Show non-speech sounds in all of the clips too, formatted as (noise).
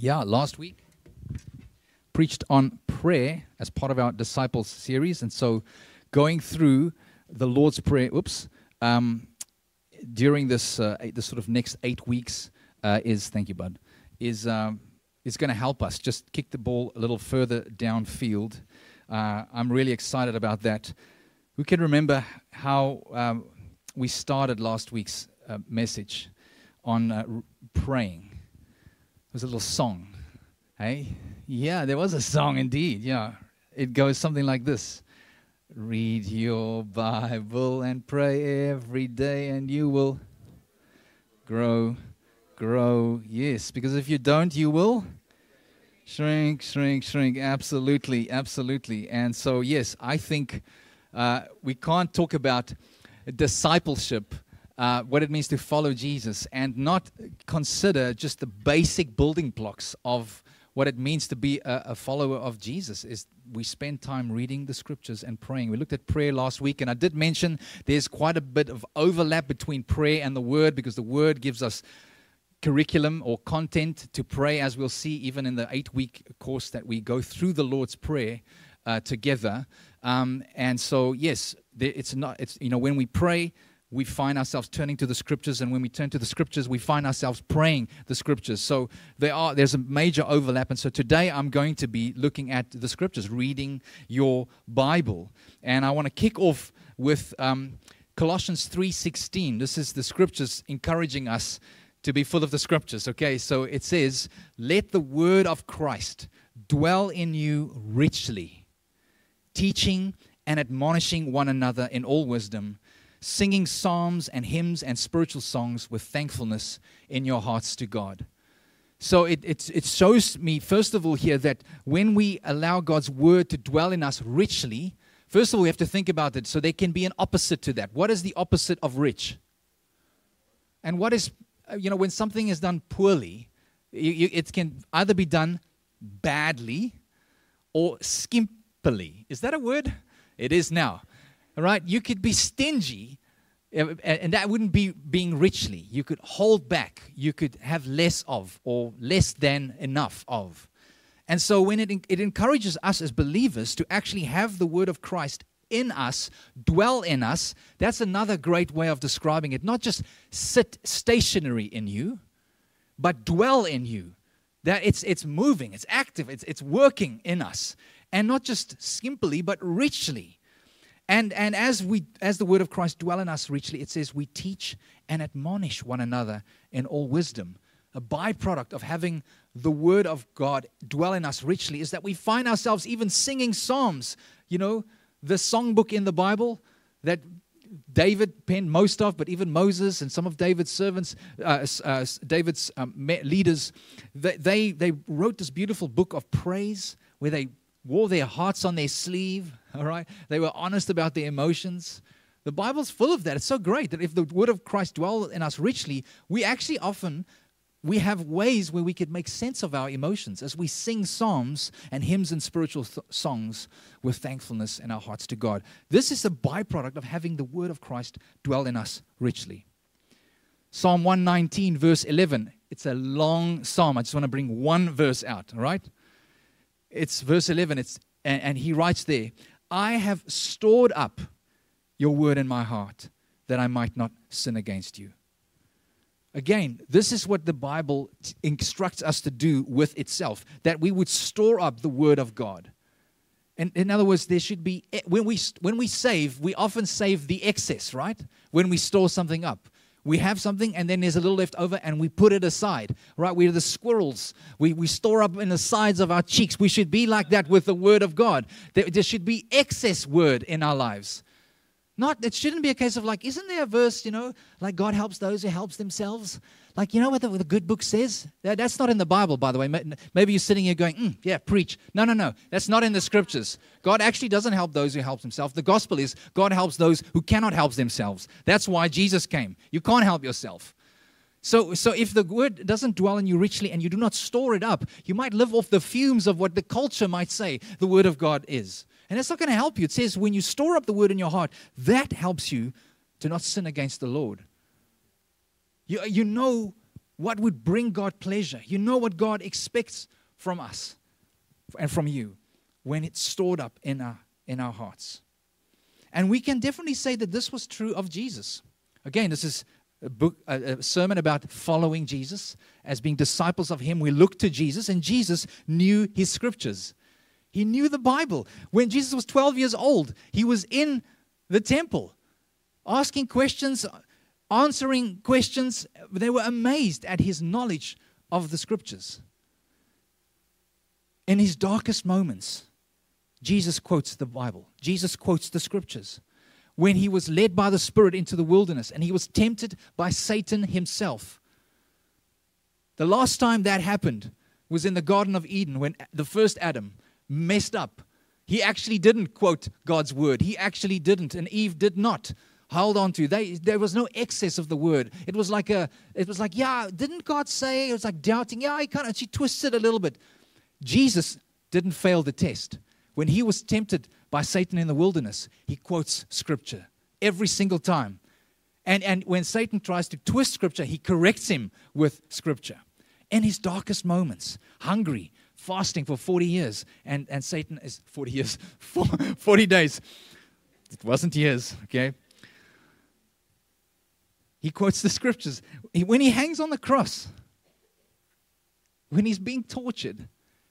Yeah, last week preached on prayer as part of our disciples series, and so going through the Lord's prayer. Oops. Um, during this uh, this sort of next eight weeks uh, is thank you, bud. Is um, is going to help us just kick the ball a little further downfield. Uh, I'm really excited about that. We can remember how um, we started last week's uh, message on uh, praying. Was a little song. Hey? Yeah, there was a song indeed. Yeah. It goes something like this Read your Bible and pray every day, and you will grow, grow. Yes, because if you don't, you will shrink, shrink, shrink. Absolutely, absolutely. And so, yes, I think uh, we can't talk about discipleship uh, what it means to follow Jesus and not consider just the basic building blocks of what it means to be a, a, follower of Jesus is we spend time reading the scriptures and praying. We looked at prayer last week, and I did mention there's quite a bit of overlap between prayer and the word because the word gives us curriculum or content to pray, as we'll see even in the eight week course that we go through the Lord's Prayer uh, together. Um, and so, yes, it's not, it's, you know, when we pray, we find ourselves turning to the scriptures and when we turn to the scriptures we find ourselves praying the scriptures. So there are there's a major overlap and so today i'm going to be looking at the scriptures reading your bible. And i want to kick off with um, colossians 3.16 this is the scriptures encouraging us to be full of the scriptures okay? So it says let the word of christ dwell in you richly teaching and admonishing one another in all wisdom singing psalms and hymns and spiritual songs with thankfulness in your hearts to God. So it, it, it shows me, first of all, here that when we allow God's word to dwell in us richly, first of all, we have to think about it. So there can be an opposite to that. What is the opposite of rich? And what is, uh, you know, when something is done poorly, you, you, it can either be done badly or skimpily. Is that a word? It is now. All right? You could be stingy, and that wouldn't be being richly. You could hold back. You could have less of, or less than enough of. And so, when it, it encourages us as believers to actually have the word of Christ in us, dwell in us, that's another great way of describing it. Not just sit stationary in you, but dwell in you. That it's, it's moving, it's active, it's, it's working in us. And not just simply, but richly. And, and as, we, as the word of Christ dwell in us richly, it says we teach and admonish one another in all wisdom. A byproduct of having the word of God dwell in us richly is that we find ourselves even singing psalms. You know, the songbook in the Bible that David penned most of, but even Moses and some of David's servants, uh, uh, David's um, leaders, they, they, they wrote this beautiful book of praise where they wore their hearts on their sleeve, (laughs) all right? They were honest about their emotions. The Bible's full of that. It's so great that if the word of Christ dwell in us richly, we actually often we have ways where we could make sense of our emotions as we sing psalms and hymns and spiritual th- songs with thankfulness in our hearts to God. This is a byproduct of having the word of Christ dwell in us richly. Psalm 119, verse 11. It's a long psalm. I just want to bring one verse out, all right? It's verse 11, it's, and, and he writes there, I have stored up your word in my heart that I might not sin against you. Again, this is what the Bible instructs us to do with itself that we would store up the Word of God. And in other words, there should be, eh, when we, when we save, we often save the excess, right? When we store something up. We have something and then there's a little left over and we put it aside, right? We're the squirrels. We, we store up in the sides of our cheeks. We should be like that with the Word of God. There, there should be excess Word in our lives. Not, it shouldn't be a case of like, isn't there a verse, you know, like God helps those who helps themselves? Like, you know what the, the good book says? That, that's not in the Bible, by the way. Maybe you're sitting here going, mm, yeah, preach. No, no, no. That's not in the scriptures. God actually doesn't help those who help themselves. The gospel is God helps those who cannot help themselves. That's why Jesus came. You can't help yourself. So, so if the word doesn't dwell in you richly and you do not store it up, you might live off the fumes of what the culture might say the word of God is. And it's not going to help you. It says when you store up the word in your heart, that helps you to not sin against the Lord. You, you know what would bring God pleasure. You know what God expects from us and from you when it's stored up in our, in our hearts. And we can definitely say that this was true of Jesus. Again, this is a, book, a, sermon about following Jesus. As being disciples of Him, we look to Jesus, and Jesus knew His scriptures. He knew the Bible. When Jesus was 12 years old, he was in the temple asking questions, answering questions. They were amazed at his knowledge of the scriptures. In his darkest moments, Jesus quotes the Bible, Jesus quotes the scriptures. When he was led by the Spirit into the wilderness and he was tempted by Satan himself. The last time that happened was in the Garden of Eden when the first Adam messed up. He actually didn't quote God's word. He actually didn't, and Eve did not hold on to. They, there was no excess of the word. It was like a, it was like, yeah, didn't God say? It was like doubting. Yeah, he kind of. She twisted a little bit. Jesus didn't fail the test. When he was tempted by Satan in the wilderness, he quotes scripture every single time. And, and when Satan tries to twist scripture, he corrects him with scripture. In his darkest moments, hungry, fasting for 40 years, and, and Satan is 40 years, (laughs) 40 days. It wasn't years, okay? He quotes the scriptures. When he hangs on the cross, when he's being tortured,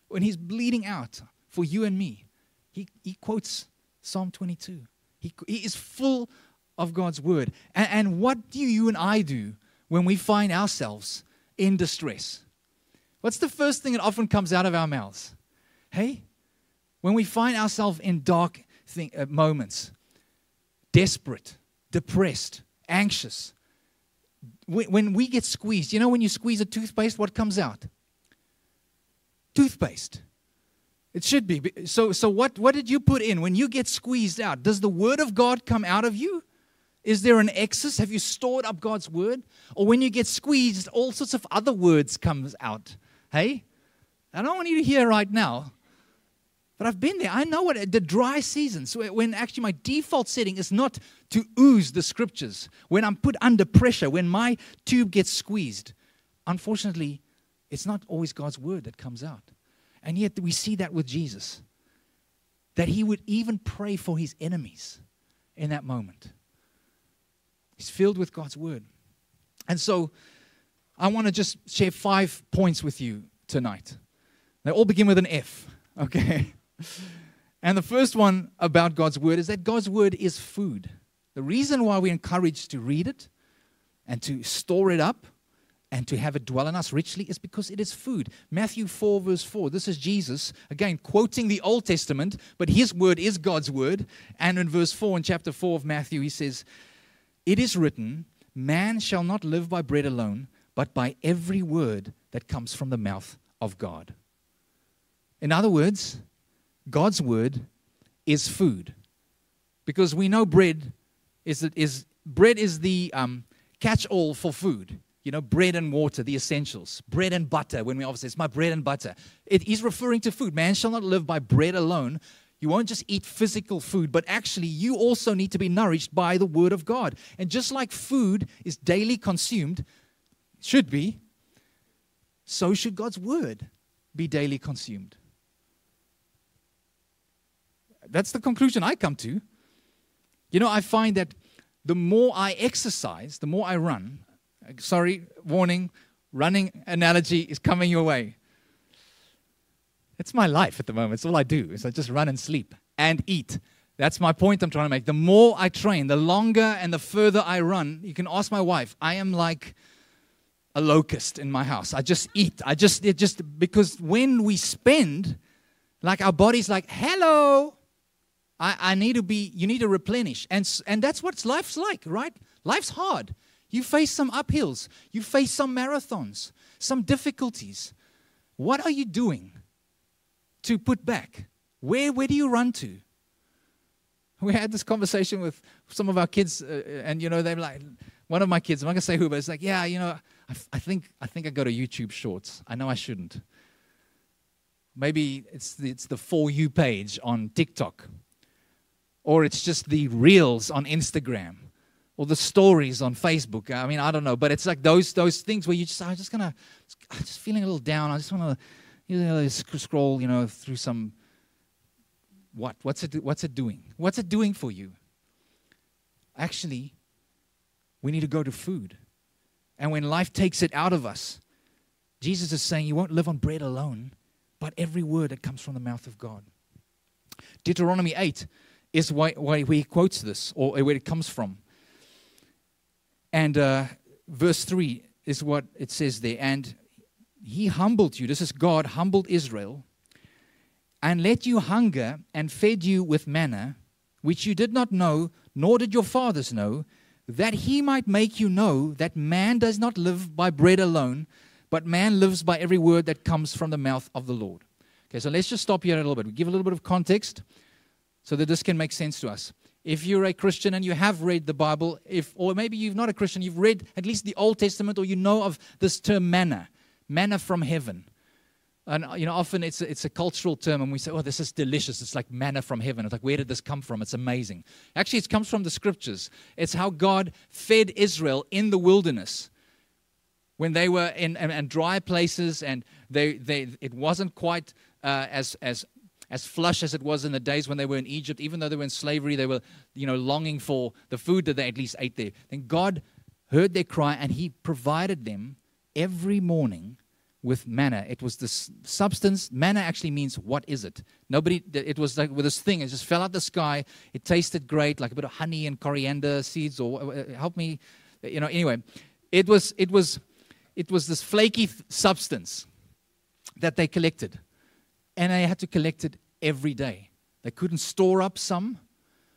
when he's bleeding out for you and me, he, he quotes Psalm 22. He, he is full of God's word. And, and what do you and I do when we find ourselves in distress? What's the first thing that often comes out of our mouths? Hey, when we find ourselves in dark thing, uh, moments, desperate, depressed, anxious, when, we get squeezed, you know, when you squeeze a toothpaste, what comes out? Toothpaste. It should be. So, so what, what did you put in when you get squeezed out? Does the word of God come out of you? Is there an excess? Have you stored up God's word? Or when you get squeezed, all sorts of other words comes out. Hey, I don't want you to hear right now, but I've been there. I know what the dry seasons when actually my default setting is not to ooze the scriptures. When I'm put under pressure, when my tube gets squeezed, unfortunately, it's not always God's word that comes out. And yet we see that with Jesus. That he would even pray for his enemies in that moment. He's filled with God's word. And so I want to just share five points with you tonight. They all begin with an F, okay? (laughs) And the first one about God's word is that God's word is food. The reason why we're encouraged to read it and to store it up and to have it dwell in us richly is because it is food. Matthew 4, verse 4. This is Jesus, again, quoting the Old Testament, but his word is God's word. And in verse 4, in chapter 4 of Matthew, he says, It is written, Man shall not live by bread alone, but by every word that comes from the mouth of God. In other words, God's word is food. Because we know bread is, is, bread is the um, catch all for food. You know, bread and water, the essentials. Bread and butter, when we say, it's my bread and butter. It is referring to food. Man shall not live by bread alone. You won't just eat physical food, but actually, you also need to be nourished by the Word of God. And just like food is daily consumed, should be, so should God's word be daily consumed. That's the conclusion I come to. You know, I find that the more I exercise, the more I run. Sorry, warning, running analogy is coming your way. It's my life at the moment. It's all I do. Is I just run and sleep and eat. That's my point I'm trying to make. The more I train, the longer and the further I run, you can ask my wife, I am like a locust in my house. I just eat. I just, it just, because when we spend, like our body's like, hello, I, I need to be, you need to replenish. And, and that's what life's like, right? Life's hard. You face some uphills, you face some marathons, some difficulties. What are you doing to put back? Where, where do you run to? (laughs) We had this conversation with some of our kids, uh, and you know, they were like, one of my kids, I'm not gonna say who, but it's like, yeah, you know, I, I think I think I go to YouTube Shorts. I know I shouldn't. Maybe it's the, it's the for you page on TikTok, or it's just the reels on Instagram. or the stories on Facebook. I mean, I don't know, but it's like those those things where you just I'm just gonna I'm just feeling a little down. I just want to you know scroll you know through some what what's it what's it doing? What's it doing for you? Actually, we need to go to food. And when life takes it out of us, Jesus is saying you won't live on bread alone, but every word that comes from the mouth of God. Deuteronomy 8 is why, why he quotes this, or where it comes from. And uh, verse 3 is what it says there. And he humbled you. This is God humbled Israel and let you hunger and fed you with manna, which you did not know, nor did your fathers know, that he might make you know that man does not live by bread alone, but man lives by every word that comes from the mouth of the Lord. Okay, so let's just stop here a little bit. We give a little bit of context so that this can make sense to us. If you're a Christian and you have read the Bible, if or maybe you're not a Christian, you've read at least the Old Testament or you know of this term manna, manna from heaven. And you know, often it's a, it's a cultural term, and we say, "Oh, this is delicious. It's like manna from heaven." It's like, where did this come from? It's amazing. Actually, it comes from the scriptures. It's how God fed Israel in the wilderness when they were in, in dry places, and they, they it wasn't quite uh, as as as flush as it was in the days when they were in Egypt. Even though they were in slavery, they were you know longing for the food that they at least ate there. Then God heard their cry, and He provided them every morning with manna. It was this substance. Manna actually means what is it? Nobody. It was like with this thing. It just fell out the sky. It tasted great, like a bit of honey and coriander seeds. Or uh, uh, help me, you know. Anyway, it was. It was. It was this flaky substance that they collected, and they had to collect it every day. They couldn't store up some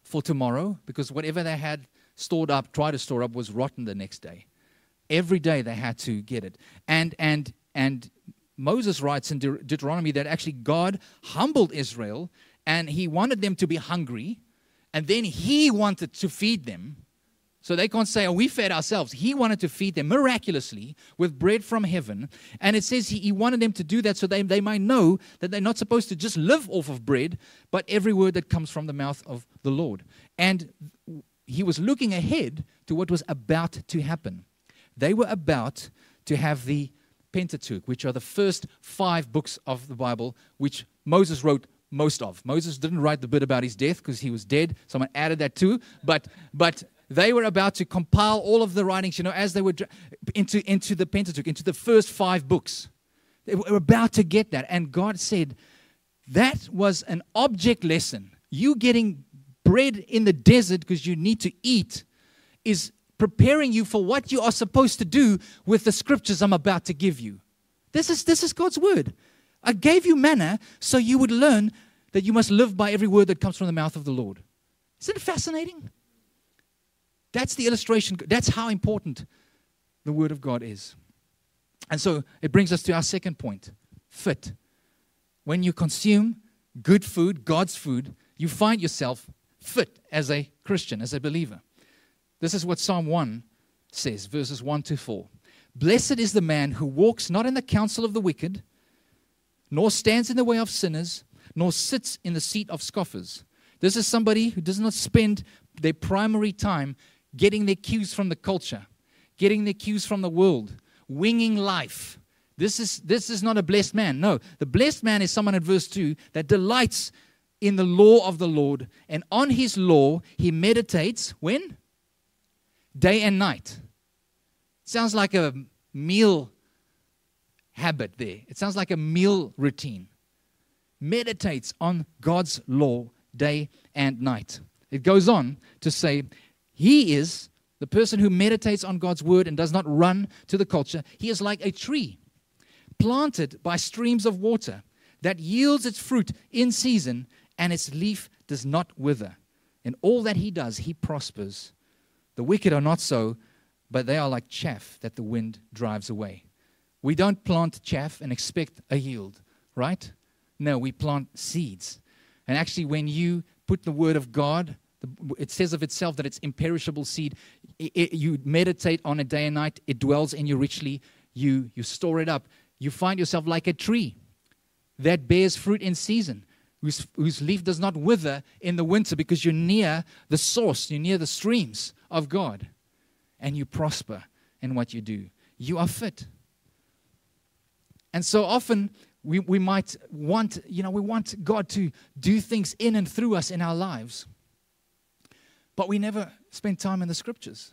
for tomorrow because whatever they had stored up, tried to store up, was rotten the next day every day they had to get it and and and Moses writes in De- Deuteronomy that actually God humbled Israel and he wanted them to be hungry, and then he wanted to feed them. So they can't say, Oh, we fed ourselves. He wanted to feed them miraculously with bread from heaven. And it says he, he wanted them to do that so they, they might know that they're not supposed to just live off of bread, but every word that comes from the mouth of the Lord. And he was looking ahead to what was about to happen. They were about to have the Pentateuch, which are the first five books of the Bible, which Moses wrote most of. Moses didn't write the bit about his death because he was dead. Someone added that too. But, but they were about to compile all of the writings, you know, as they were into, into the Pentateuch, into the first five books. They were about to get that. And God said, that was an object lesson. You getting bread in the desert because you need to eat is preparing you for what you are supposed to do with the scriptures I'm about to give you. This is, this is God's word. I gave you manna so you would learn that you must live by every word that comes from the mouth of the Lord. Isn't it fascinating? That's the illustration. That's how important the word of God is. And so it brings us to our second point fit. When you consume good food, God's food, you find yourself fit as a Christian, as a believer. This is what Psalm 1 says, verses 1 to 4. Blessed is the man who walks not in the counsel of the wicked, nor stands in the way of sinners, nor sits in the seat of scoffers. This is somebody who does not spend their primary time getting their cues from the culture, getting their cues from the world, winging life. This is, this is not a blessed man. No, the blessed man is someone at verse 2 that delights in the law of the Lord, and on his law he meditates when? day and night. Sounds like a meal habit there. It sounds like a meal routine. Meditates on God's law day and night. It goes on to say, He is the person who meditates on God's word and does not run to the culture. He is like a tree planted by streams of water that yields its fruit in season and its leaf does not wither. In all that he does, he prospers. The wicked are not so, but they are like chaff that the wind drives away. We don't plant chaff and expect a yield, right? No, we plant seeds. And actually, when you put the word of God, it says of itself that it's imperishable seed. It, it, you meditate on it day and night, it dwells in you richly. You, you store it up. You find yourself like a tree that bears fruit in season, whose, whose leaf does not wither in the winter because you're near the source, you're near the streams of God and you prosper in what you do. You are fit. And so often we, we might want, you know, we want God to do things in and through us in our lives, but we never spend time in the scriptures.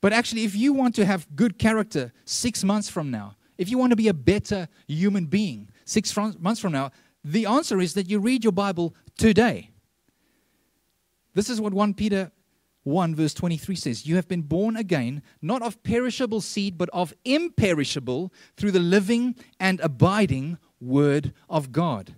But actually, if you want to have good character six months from now, if you want to be a better human being six months from now, the answer is that you read your Bible today. This is what 1 Peter 1, verse 23 says, You have been born again, not of perishable seed, but of imperishable, through the living and abiding Word of God.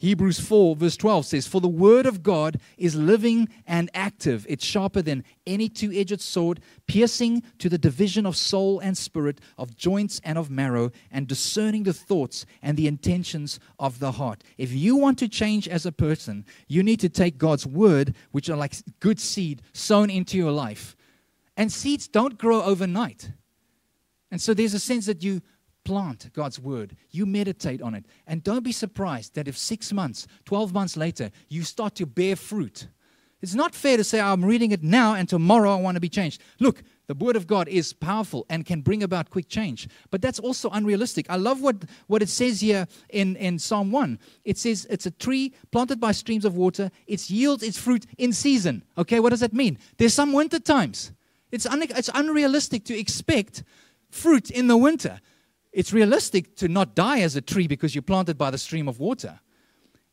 Hebrews 4, verse 12 says, For the word of God is living and active. It's sharper than any two edged sword, piercing to the division of soul and spirit, of joints and of marrow, and discerning the thoughts and the intentions of the heart. If you want to change as a person, you need to take God's word, which are like good seed sown into your life. And seeds don't grow overnight. And so there's a sense that you plant God's word, you meditate on it, and don't be surprised that if six months, 12 months later, you start to bear fruit. It's not fair to say, I'm reading it now and tomorrow I want to be changed. Look, the Word of God is powerful and can bring about quick change. But that's also unrealistic. I love what, what it says here in, in Psalm 1. It says it's a tree planted by streams of water, it yields its fruit in season. Okay, what does that mean? There's some winter times. It's, un, it's unrealistic to expect fruit in the winter it's realistic to not die as a tree because you're planted by the stream of water.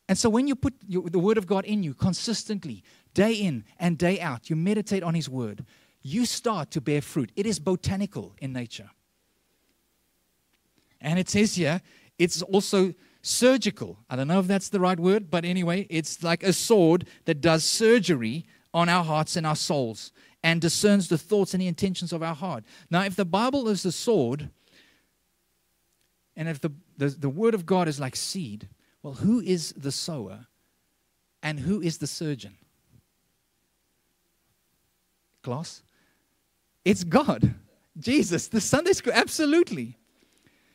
And so when you put your, the Word of God in you consistently, day in and day out, you meditate on His Word, you start to bear fruit. It is botanical in nature. And it says here, it's also surgical. I don't know if that's the right word, but anyway, it's like a sword that does surgery on our hearts and our souls and discerns the thoughts and the intentions of our heart. Now, if the Bible is the sword, and if the, the, the word of God is like seed, well, who is the sower and who is the surgeon? Class? It's God. Jesus, the Sunday school, absolutely.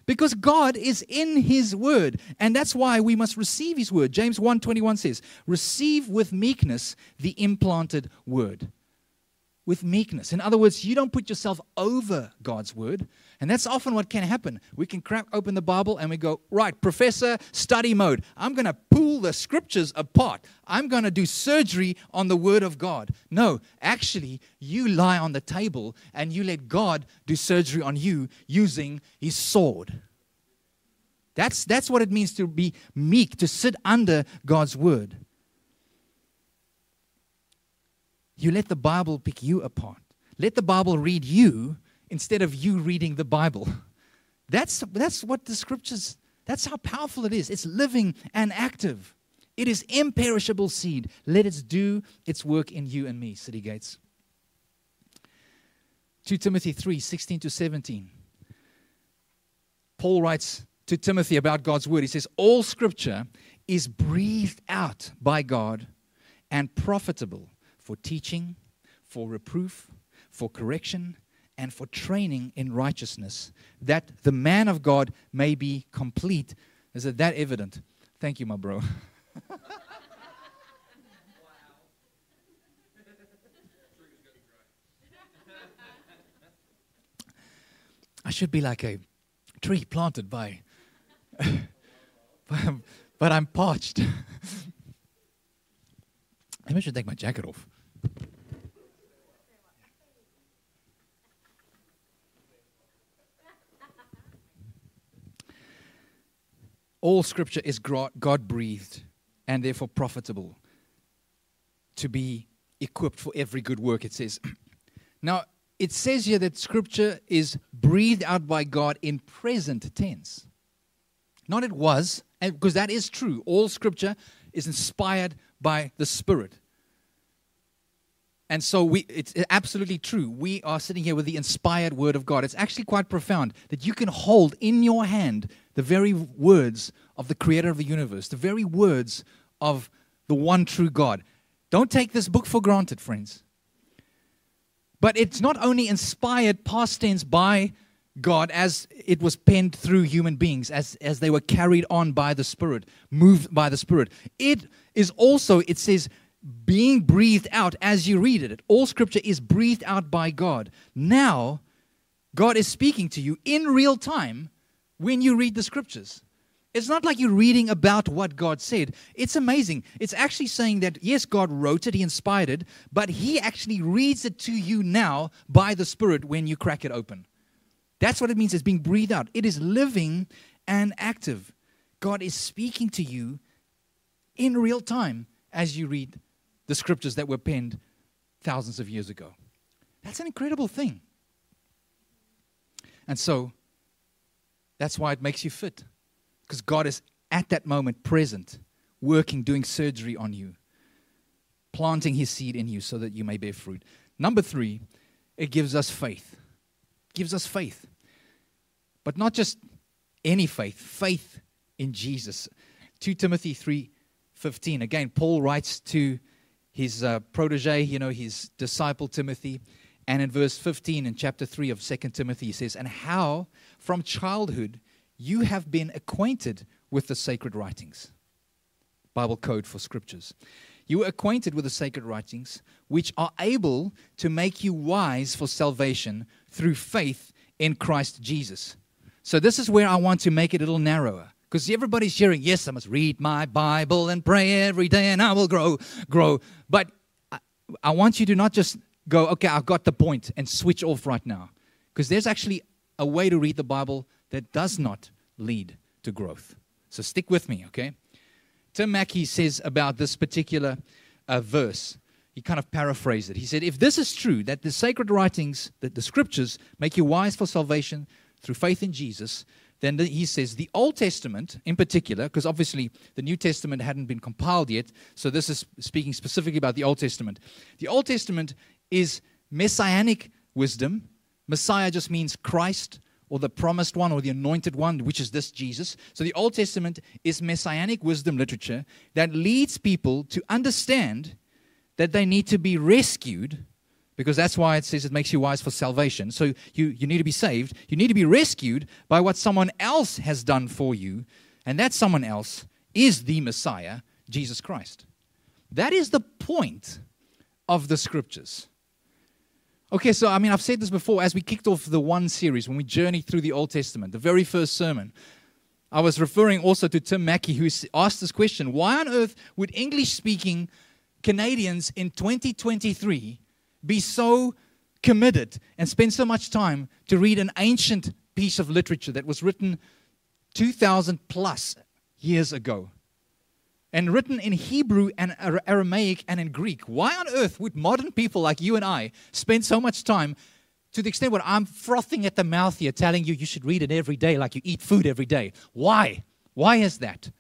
Because God is in his word, and that's why we must receive his word. James 1:21 says, "Receive with meekness the implanted word." With meekness. In other words, you don't put yourself over God's word, and that's often what can happen. We can crack open the Bible and we go, right, professor, study mode. I'm going to pull the scriptures apart. I'm going to do surgery on the Word of God. No, actually, you lie on the table and you let God do surgery on you using His sword. That's, that's what it means to be meek, to sit under God's Word. You let the Bible pick you apart. Let the Bible read you instead of you reading the Bible. (laughs) That's, that's what the scriptures, that's how powerful it is. It's living and active. It is imperishable seed. Let it do its work in you and me, City Gates. 2 Timothy 3 16 to 17. Paul writes to Timothy about God's word. He says, All scripture is breathed out by God and profitable for teaching, for reproof, for correction, and for training in righteousness, that the man of God may be complete. Is it that evident? Thank you, my bro. (laughs) I should be like a tree planted by, (laughs) but I'm parched. Maybe I should take my jacket off. All scripture is God breathed and therefore profitable to be equipped for every good work, it says. (clears throat) now, it says here that scripture is breathed out by God in present tense. Not it was, because that is true. All scripture is inspired by the Spirit. And so we, it's absolutely true. We are sitting here with the inspired word of God. It's actually quite profound that you can hold in your hand the very words of the creator of the universe, the very words of the one true God. Don't take this book for granted, friends. But it's not only inspired past tense by God as it was penned through human beings, as, as they were carried on by the Spirit, moved by the Spirit. It is also, it says, being breathed out as you read it. All scripture is breathed out by God. Now, God is speaking to you in real time when you read the scriptures. It's not like you're reading about what God said. It's amazing. It's actually saying that, yes, God wrote it, He inspired it, but He actually reads it to you now by the Spirit when you crack it open. That's what it means. It's being breathed out. It is living and active. God is speaking to you in real time as you read the scriptures that were penned thousands of years ago. That's an incredible thing. And so, that's why it makes you fit. Because God is at that moment present, working, doing surgery on you, planting his seed in you so that you may bear fruit. Number three, it gives us faith. It gives us faith. But not just any faith, faith in Jesus. 2 Timothy 3:15. Again, Paul writes to his uh, protege, you know, his disciple Timothy. And in verse 15 in chapter 3 of 2 Timothy, he says, And how from childhood you have been acquainted with the sacred writings. Bible code for scriptures. You are acquainted with the sacred writings, which are able to make you wise for salvation through faith in Christ Jesus. So, this is where I want to make it a little narrower. Because everybody's hearing, yes, I must read my Bible and pray every day and I will grow, grow. But I, I want you to not just go, okay, I've got the point and switch off right now. Because there's actually a way to read the Bible that does not lead to growth. So stick with me, okay? Tim Mackie says about this particular uh, verse, he kind of paraphrased it. He said, If this is true, that the sacred writings, that the scriptures make you wise for salvation through faith in Jesus, then the, he says the Old Testament in particular, because obviously the New Testament hadn't been compiled yet, so this is speaking specifically about the Old Testament. The Old Testament is messianic wisdom. Messiah just means Christ or the promised one or the anointed one, which is this Jesus. So the Old Testament is messianic wisdom literature that leads people to understand that they need to be rescued because that's why it says it makes you wise for salvation. So you, you need to be saved. You need to be rescued by what someone else has done for you, and that someone else is the Messiah, Jesus Christ. That is the point of the scriptures. Okay, so I mean, I've said this before as we kicked off the one series, when we journeyed through the Old Testament, the very first sermon. I was referring also to Tim Mackie, who asked this question Why on earth would English speaking Canadians in 2023 be so committed and spend so much time to read an ancient piece of literature that was written 2,000 plus years ago? and written in Hebrew and Aramaic and in Greek. Why on earth would modern people like you and I spend so much time to the extent where I'm frothing at the mouth here telling you you should read it every day like you eat food every day? Why? Why is that?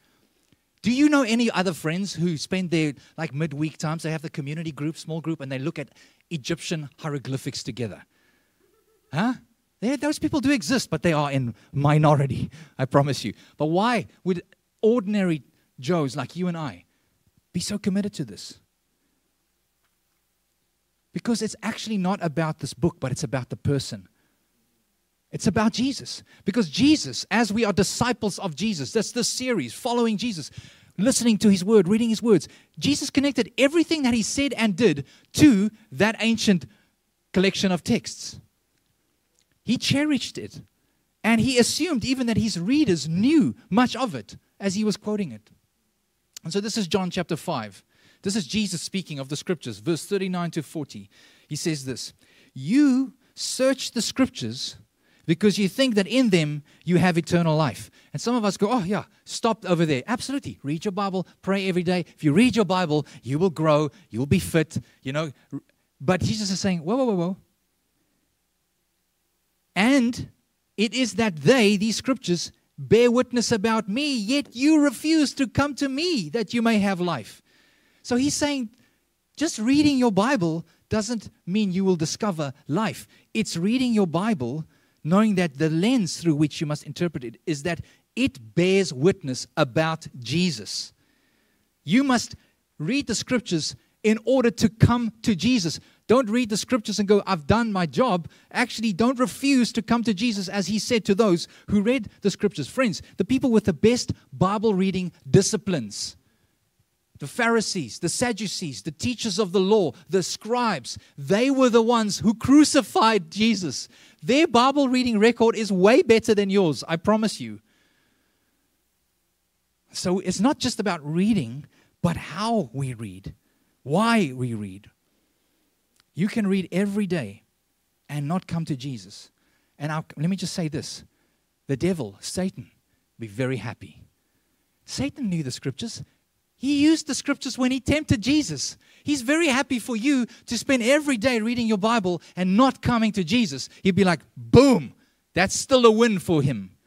Do you know any other friends who spend their like midweek times? They have the community group, small group, and they look at Egyptian hieroglyphics together. Huh? They, those people do exist, but they are in minority, I promise you. But why would ordinary Joes like you and I be so committed to this? Because it's actually not about this book, but it's about the person. It's about Jesus. Because Jesus, as we are disciples of Jesus, that's this series, following Jesus, listening to his word, reading his words, Jesus connected everything that he said and did to that ancient collection of texts. He cherished it. And he assumed even that his readers knew much of it as he was quoting it. And so this is John chapter 5. This is Jesus speaking of the scriptures, verse 39 to 40. He says this You search the scriptures because you think that in them you have eternal life. And some of us go, Oh, yeah, stop over there. Absolutely. Read your Bible, pray every day. If you read your Bible, you will grow, you'll be fit, you know. But Jesus is saying, Whoa, whoa, whoa, whoa. And it is that they, these scriptures, bear witness about me, yet you refuse to come to me that you may have life. So he's saying, just reading your Bible doesn't mean you will discover life. It's reading your Bible knowing that the lens through which you must interpret it is that it bears witness about Jesus. You must read the scriptures in order to come to Jesus. Don't read the scriptures and go, I've done my job. Actually, don't refuse to come to Jesus as he said to those who read the scriptures. Friends, the people with the best Bible reading disciplines the Pharisees, the Sadducees, the teachers of the law, the scribes, they were the ones who crucified Jesus. Their Bible reading record is way better than yours, I promise you. So it's not just about reading, but how we read, why we read. You can read every day and not come to Jesus. And I'll, let me just say this the devil, Satan, be very happy. Satan knew the scriptures. He used the scriptures when he tempted Jesus. He's very happy for you to spend every day reading your Bible and not coming to Jesus. He'd be like, boom, that's still a win for him.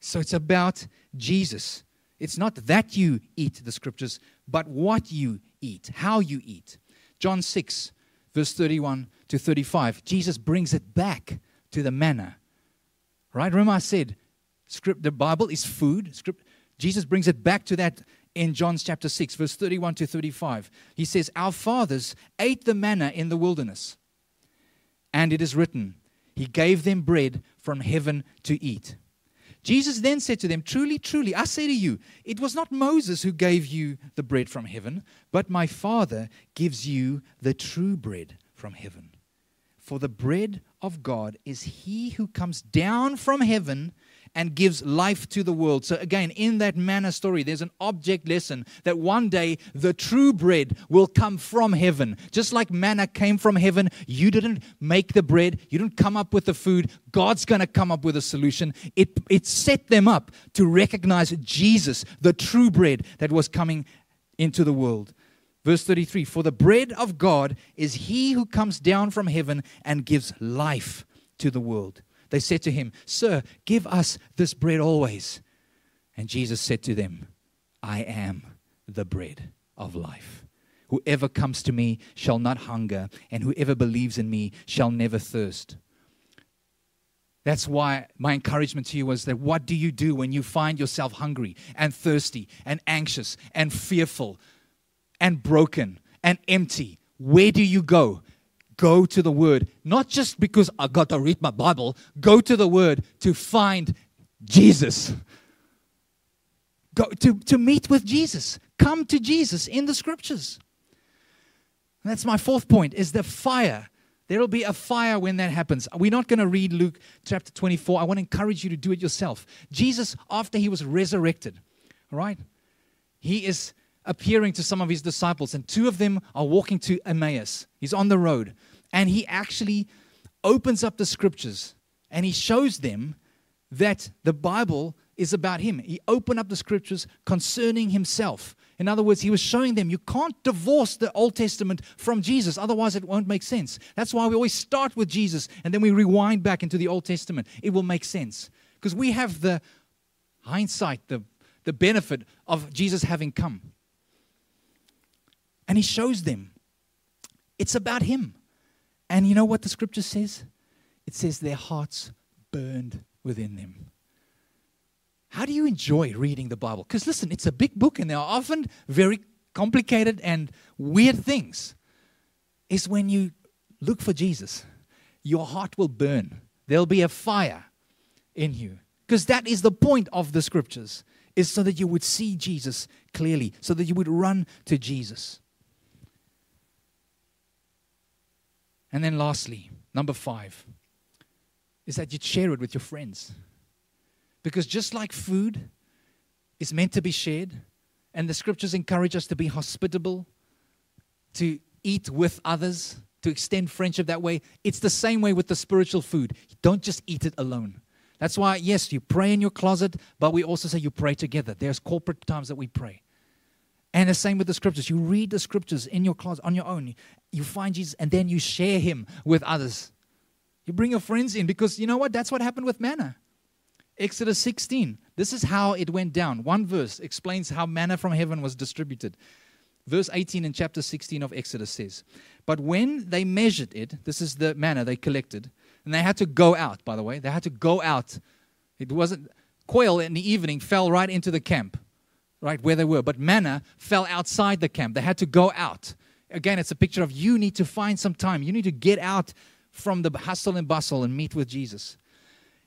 So it's about Jesus. It's not that you eat the scriptures, but what you eat, how you eat. John 6, verse 31 to 35, Jesus brings it back to the manna. Right? Remember, I said, script, the Bible is food. Script, Jesus brings it back to that in John chapter 6, verse 31 to 35. He says, Our fathers ate the manna in the wilderness. And it is written, He gave them bread from heaven to eat. Jesus then said to them, Truly, truly, I say to you, it was not Moses who gave you the bread from heaven, but my Father gives you the true bread from heaven. For the bread of God is he who comes down from heaven and gives life to the world. So, again, in that manna story, there's an object lesson that one day the true bread will come from heaven. Just like manna came from heaven, you didn't make the bread, you didn't come up with the food. God's going to come up with a solution. It, it set them up to recognize Jesus, the true bread that was coming into the world. Verse 33 For the bread of God is he who comes down from heaven and gives life to the world. They said to him, Sir, give us this bread always. And Jesus said to them, I am the bread of life. Whoever comes to me shall not hunger, and whoever believes in me shall never thirst. That's why my encouragement to you was that what do you do when you find yourself hungry and thirsty and anxious and fearful and broken and empty? Where do you go? Go to the Word, not just because I got to read my Bible, go to the Word to find Jesus. Go to, to meet with Jesus. Come to Jesus in the scriptures. And that's my fourth point is the fire. There will be a fire when that happens. We're not going to read Luke chapter 24. I want to encourage you to do it yourself. Jesus, after he was resurrected, all right, he is appearing to some of his disciples, and two of them are walking to Emmaus. He's on the road and he actually opens up the scriptures and he shows them that the Bible is about him. He opened up the scriptures concerning himself. In other words, he was showing them you can't divorce the Old Testament from Jesus, otherwise, it won't make sense. That's why we always start with Jesus and then we rewind back into the Old Testament. It will make sense because we have the hindsight, the, the benefit of Jesus having come. And he shows them it's about him. And you know what the scripture says? It says their hearts burned within them. How do you enjoy reading the Bible? Because listen, it's a big book and there are often very complicated and weird things. Is when you look for Jesus, your heart will burn. There'll be a fire in you. Because that is the point of the scriptures, is so that you would see Jesus clearly, so that you would run to Jesus. And then, lastly, number five, is that you'd share it with your friends. Because just like food is meant to be shared, and the scriptures encourage us to be hospitable, to eat with others, to extend friendship that way, it's the same way with the spiritual food. Don't just eat it alone. That's why, yes, you pray in your closet, but we also say you pray together. There's corporate times that we pray. And the same with the scriptures. You read the scriptures in your closet on your own. You find Jesus and then you share him with others. You bring your friends in because you know what? That's what happened with manna. Exodus 16. This is how it went down. One verse explains how manna from heaven was distributed. Verse 18 in chapter 16 of Exodus says, But when they measured it, this is the manna they collected, and they had to go out, by the way. They had to go out. It wasn't, quail in the evening fell right into the camp right, where they were. But manna fell outside the camp. They had to go out. Again, it's a picture of you need to find some time. You need to get out from the hustle and bustle and meet with Jesus.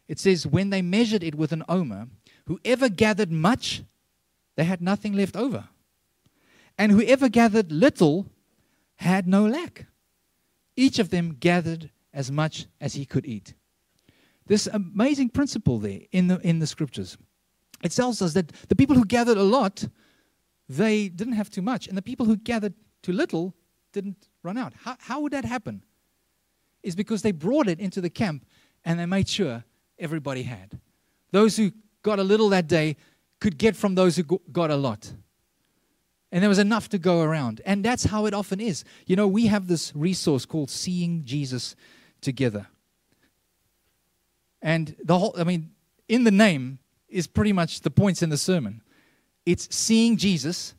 It says, when they measured it with an omer, whoever gathered much, they had nothing left over. And whoever gathered little had no lack. Each of them gathered as much as he could eat. This amazing principle there in the, in the scriptures. It tells us that the people who gathered a lot, they didn't have too much. And the people who gathered too little didn't run out. How, how would that happen? Is because they brought it into the camp and they made sure everybody had. Those who got a little that day could get from those who got a lot. And there was enough to go around. And that's how it often is. You know, we have this resource called Seeing Jesus Together. And the whole, I mean, in the name is pretty much the points in the sermon. It's seeing Jesus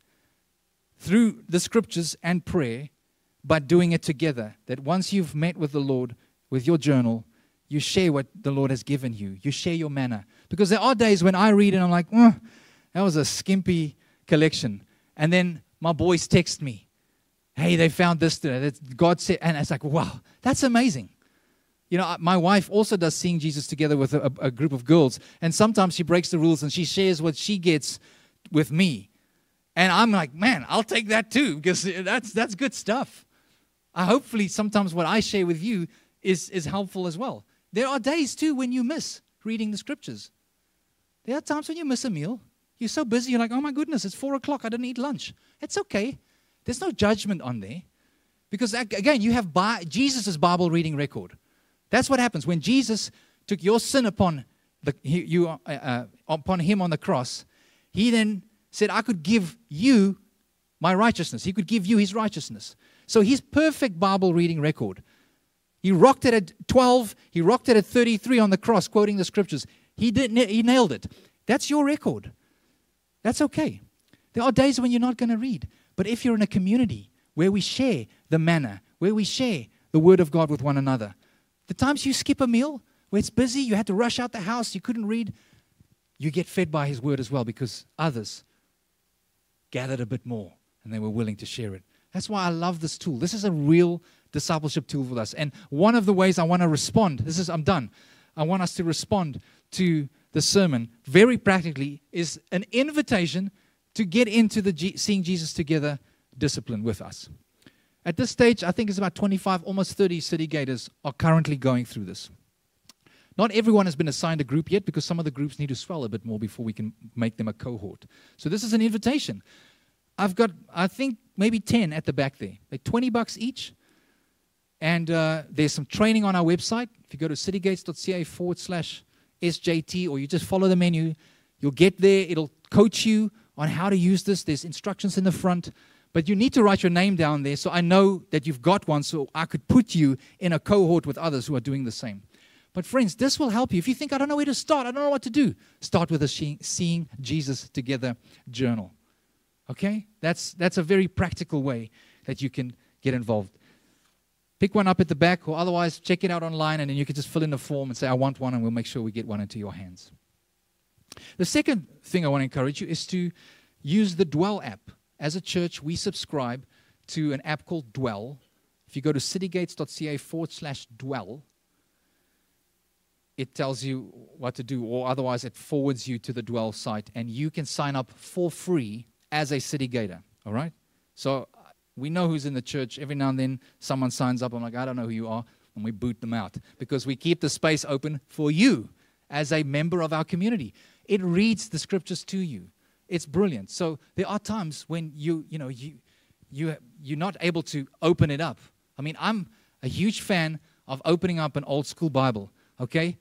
through the scriptures and prayer, but doing it together. That once you've met with the Lord with your journal, you share what the Lord has given you. You share your manna. Because there are days when I read and I'm like, oh, that was a skimpy collection. And then my boys text me, hey, they found this today. God said, and it's like, wow, that's amazing. You know, my wife also does seeing Jesus together with a, a group of girls. And sometimes she breaks the rules and she shares what she gets with me. And I'm like, man, I'll take that too because that's, that's good stuff. I hopefully sometimes what I share with you is, is helpful as well. There are days too when you miss reading the scriptures. There are times when you miss a meal. You're so busy, you're like, oh my goodness, it's four o'clock, I didn't eat lunch. It's okay. There's no judgment on there. Because again, you have Jesus' Bible reading record. That's what happens when Jesus took your sin upon the, you, uh, uh, upon him on the cross. He then said, I could give you my righteousness. He could give you his righteousness. So his perfect Bible reading record he rocked it at 12. He rocked it at 33 on the cross, quoting the scriptures. He, did, he nailed it. That's your record. That's okay. There are days when you're not going to read. But if you're in a community where we share the manna, where we share the word of God with one another, the times you skip a meal, where it's busy, you had to rush out the house, you couldn't read, you get fed by his word as well because others gathered a bit more and they were willing to share it. That's why I love this tool. This is a real discipleship tool for us. And one of the ways I want to respond, this is, I'm done. I want us to respond to the sermon very practically is an invitation to get into the G- seeing Jesus together discipline with us. At this stage, I think it's about 25, almost 30 city gators are currently going through this. Not everyone has been assigned a group yet because some of the groups need to swell a bit more before we can make them a cohort. So this is an invitation. I've got, I think, maybe 10 at the back there. They're 20 bucks each. And uh, there's some training on our website. If you go to citygates.ca forward slash SJT or you just follow the menu, you'll get there. It'll coach you on how to use this. There's instructions in the front. But you need to write your name down there so I know that you've got one so I could put you in a cohort with others who are doing the same. But, friends, this will help you. If you think, I don't know where to start, I don't know what to do, start with a Seeing Jesus Together journal. Okay? That's, that's a very practical way that you can get involved. Pick one up at the back, or otherwise check it out online, and then you can just fill in the form and say, I want one, and we'll make sure we get one into your hands. The second thing I want to encourage you is to use the Dwell app. As a church, we subscribe to an app called Dwell. If you go to citygates.ca forward slash dwell, it tells you what to do, or otherwise, it forwards you to the Dwell site, and you can sign up for free as a city gator. All right? So uh, we know who's in the church. Every now and then, someone signs up. I'm like, I don't know who you are. And we boot them out because we keep the space open for you as a member of our community. It reads the scriptures to you. It's brilliant. So there are times when you, you know, you, you, you're not able to open it up. I mean, I'm a huge fan of opening up an old school Bible, okay?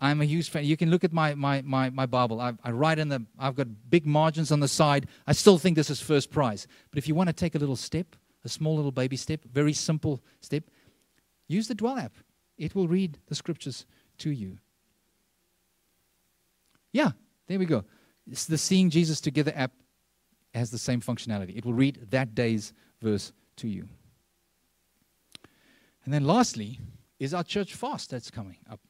I'm a huge fan. You can look at my, my, my, my Bible. I, I write in the, I've got big margins on the side. I still think this is first prize. But if you want to take a little step, a small little baby step, very simple step, use the Dwell app. It will read the scriptures to you. Yeah, there we go. The Seeing Jesus Together app has the same functionality. It will read that day's verse to you. And then lastly is our church fast that's coming up.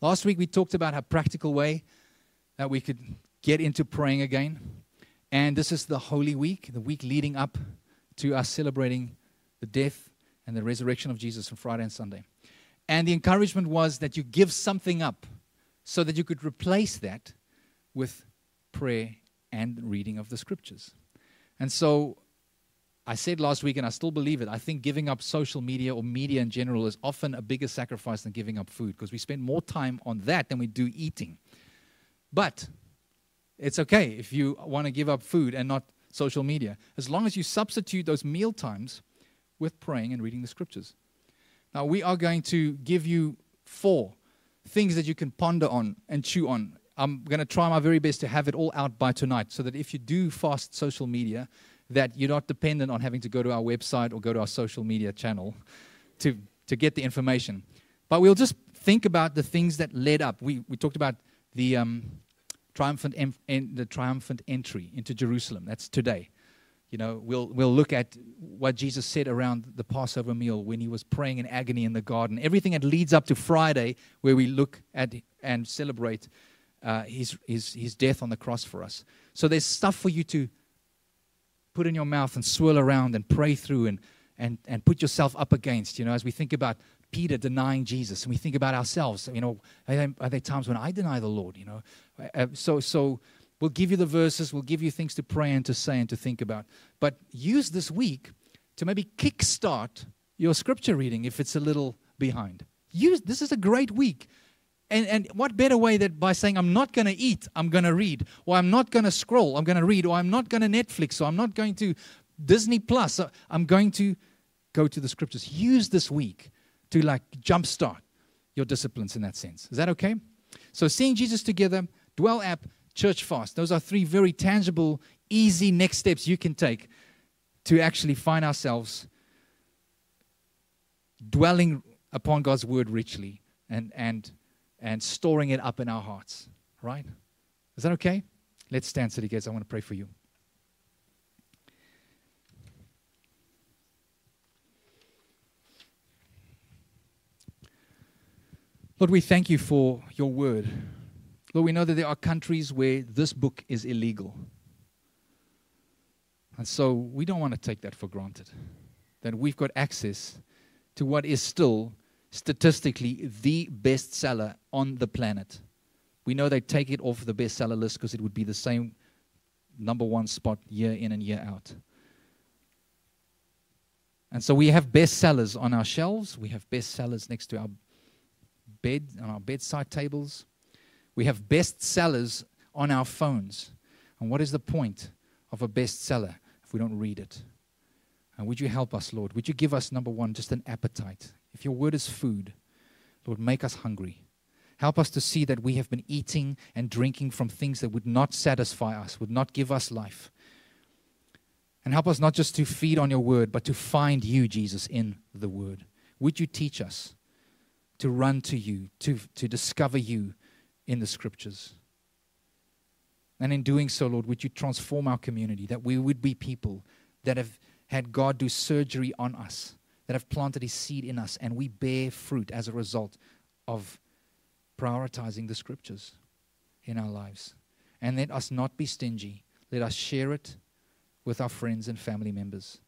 Last week we talked about a practical way that we could get into praying again. And this is the Holy Week, the week leading up to us celebrating the death and the resurrection of Jesus on Friday and Sunday. And the encouragement was that you give something up so that you could replace that with prayer and reading of the scriptures. And so I said last week, and I still believe it. I think giving up social media or media in general is often a bigger sacrifice than giving up food because we spend more time on that than we do eating. But it's okay if you want to give up food and not social media, as long as you substitute those meal times with praying and reading the scriptures. Now, we are going to give you four things that you can ponder on and chew on. I'm going to try my very best to have it all out by tonight so that if you do fast social media, that you're not dependent on having to go to our website or go to our social media channel to, to get the information. But we'll just think about the things that led up. We, we talked about the, um, triumphant, en- en- the triumphant entry into Jerusalem. That's today. You know, we'll, we'll look at what Jesus said around the Passover meal when he was praying in agony in the garden. Everything that leads up to Friday, where we look at and celebrate uh, his, his, his death on the cross for us. So there's stuff for you to put in your mouth and swirl around and pray through and, and, and put yourself up against, you know, as we think about Peter denying Jesus and we think about ourselves, you know, are there, are there times when I deny the Lord, you know? Uh, so, so we'll give you the verses, we'll give you things to pray and to say and to think about. But use this week to maybe kickstart your scripture reading if it's a little behind. Use this is a great week. And, and what better way that by saying, I'm not going to eat, I'm going to read, or I'm not going to scroll, I'm going to read, or I'm not going to Netflix, or I'm not going to Disney Plus, I'm going to go to the scriptures. Use this week to like jumpstart your disciplines in that sense. Is that okay? So, seeing Jesus together, Dwell app, church fast. Those are three very tangible, easy next steps you can take to actually find ourselves dwelling upon God's word richly and, and and storing it up in our hearts. Right? Is that okay? Let's stand, city gates. I want to pray for you. Lord, we thank you for your word. Lord, we know that there are countries where this book is illegal. And so we don't want to take that for granted. That we've got access to what is still statistically the best seller on the planet. We know they take it off the bestseller list because it would be the same number one spot year in and year out. And so we have bestsellers on our shelves. We have bestsellers next to our bed, on our bedside tables. We have bestsellers on our phones. And what is the point of a bestseller if we don't read it? And would you help us, Lord? Would you give us, number one, just an appetite? If your word is food, Lord, make us hungry. Help us to see that we have been eating and drinking from things that would not satisfy us, would not give us life. And help us not just to feed on your word, but to find you, Jesus, in the word. Would you teach us to run to you, to, to discover you in the scriptures? And in doing so, Lord, would you transform our community, that we would be people that have had God do surgery on us that have planted his seed in us, and we bear fruit as a result of prioritizing the scriptures in our lives. And let us not be stingy. Let us share it with our friends and family members.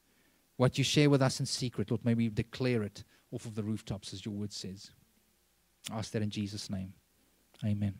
What you share with us in secret, Lord, may we declare it off of the rooftops, as your word says. I ask that in Jesus' name. Amen.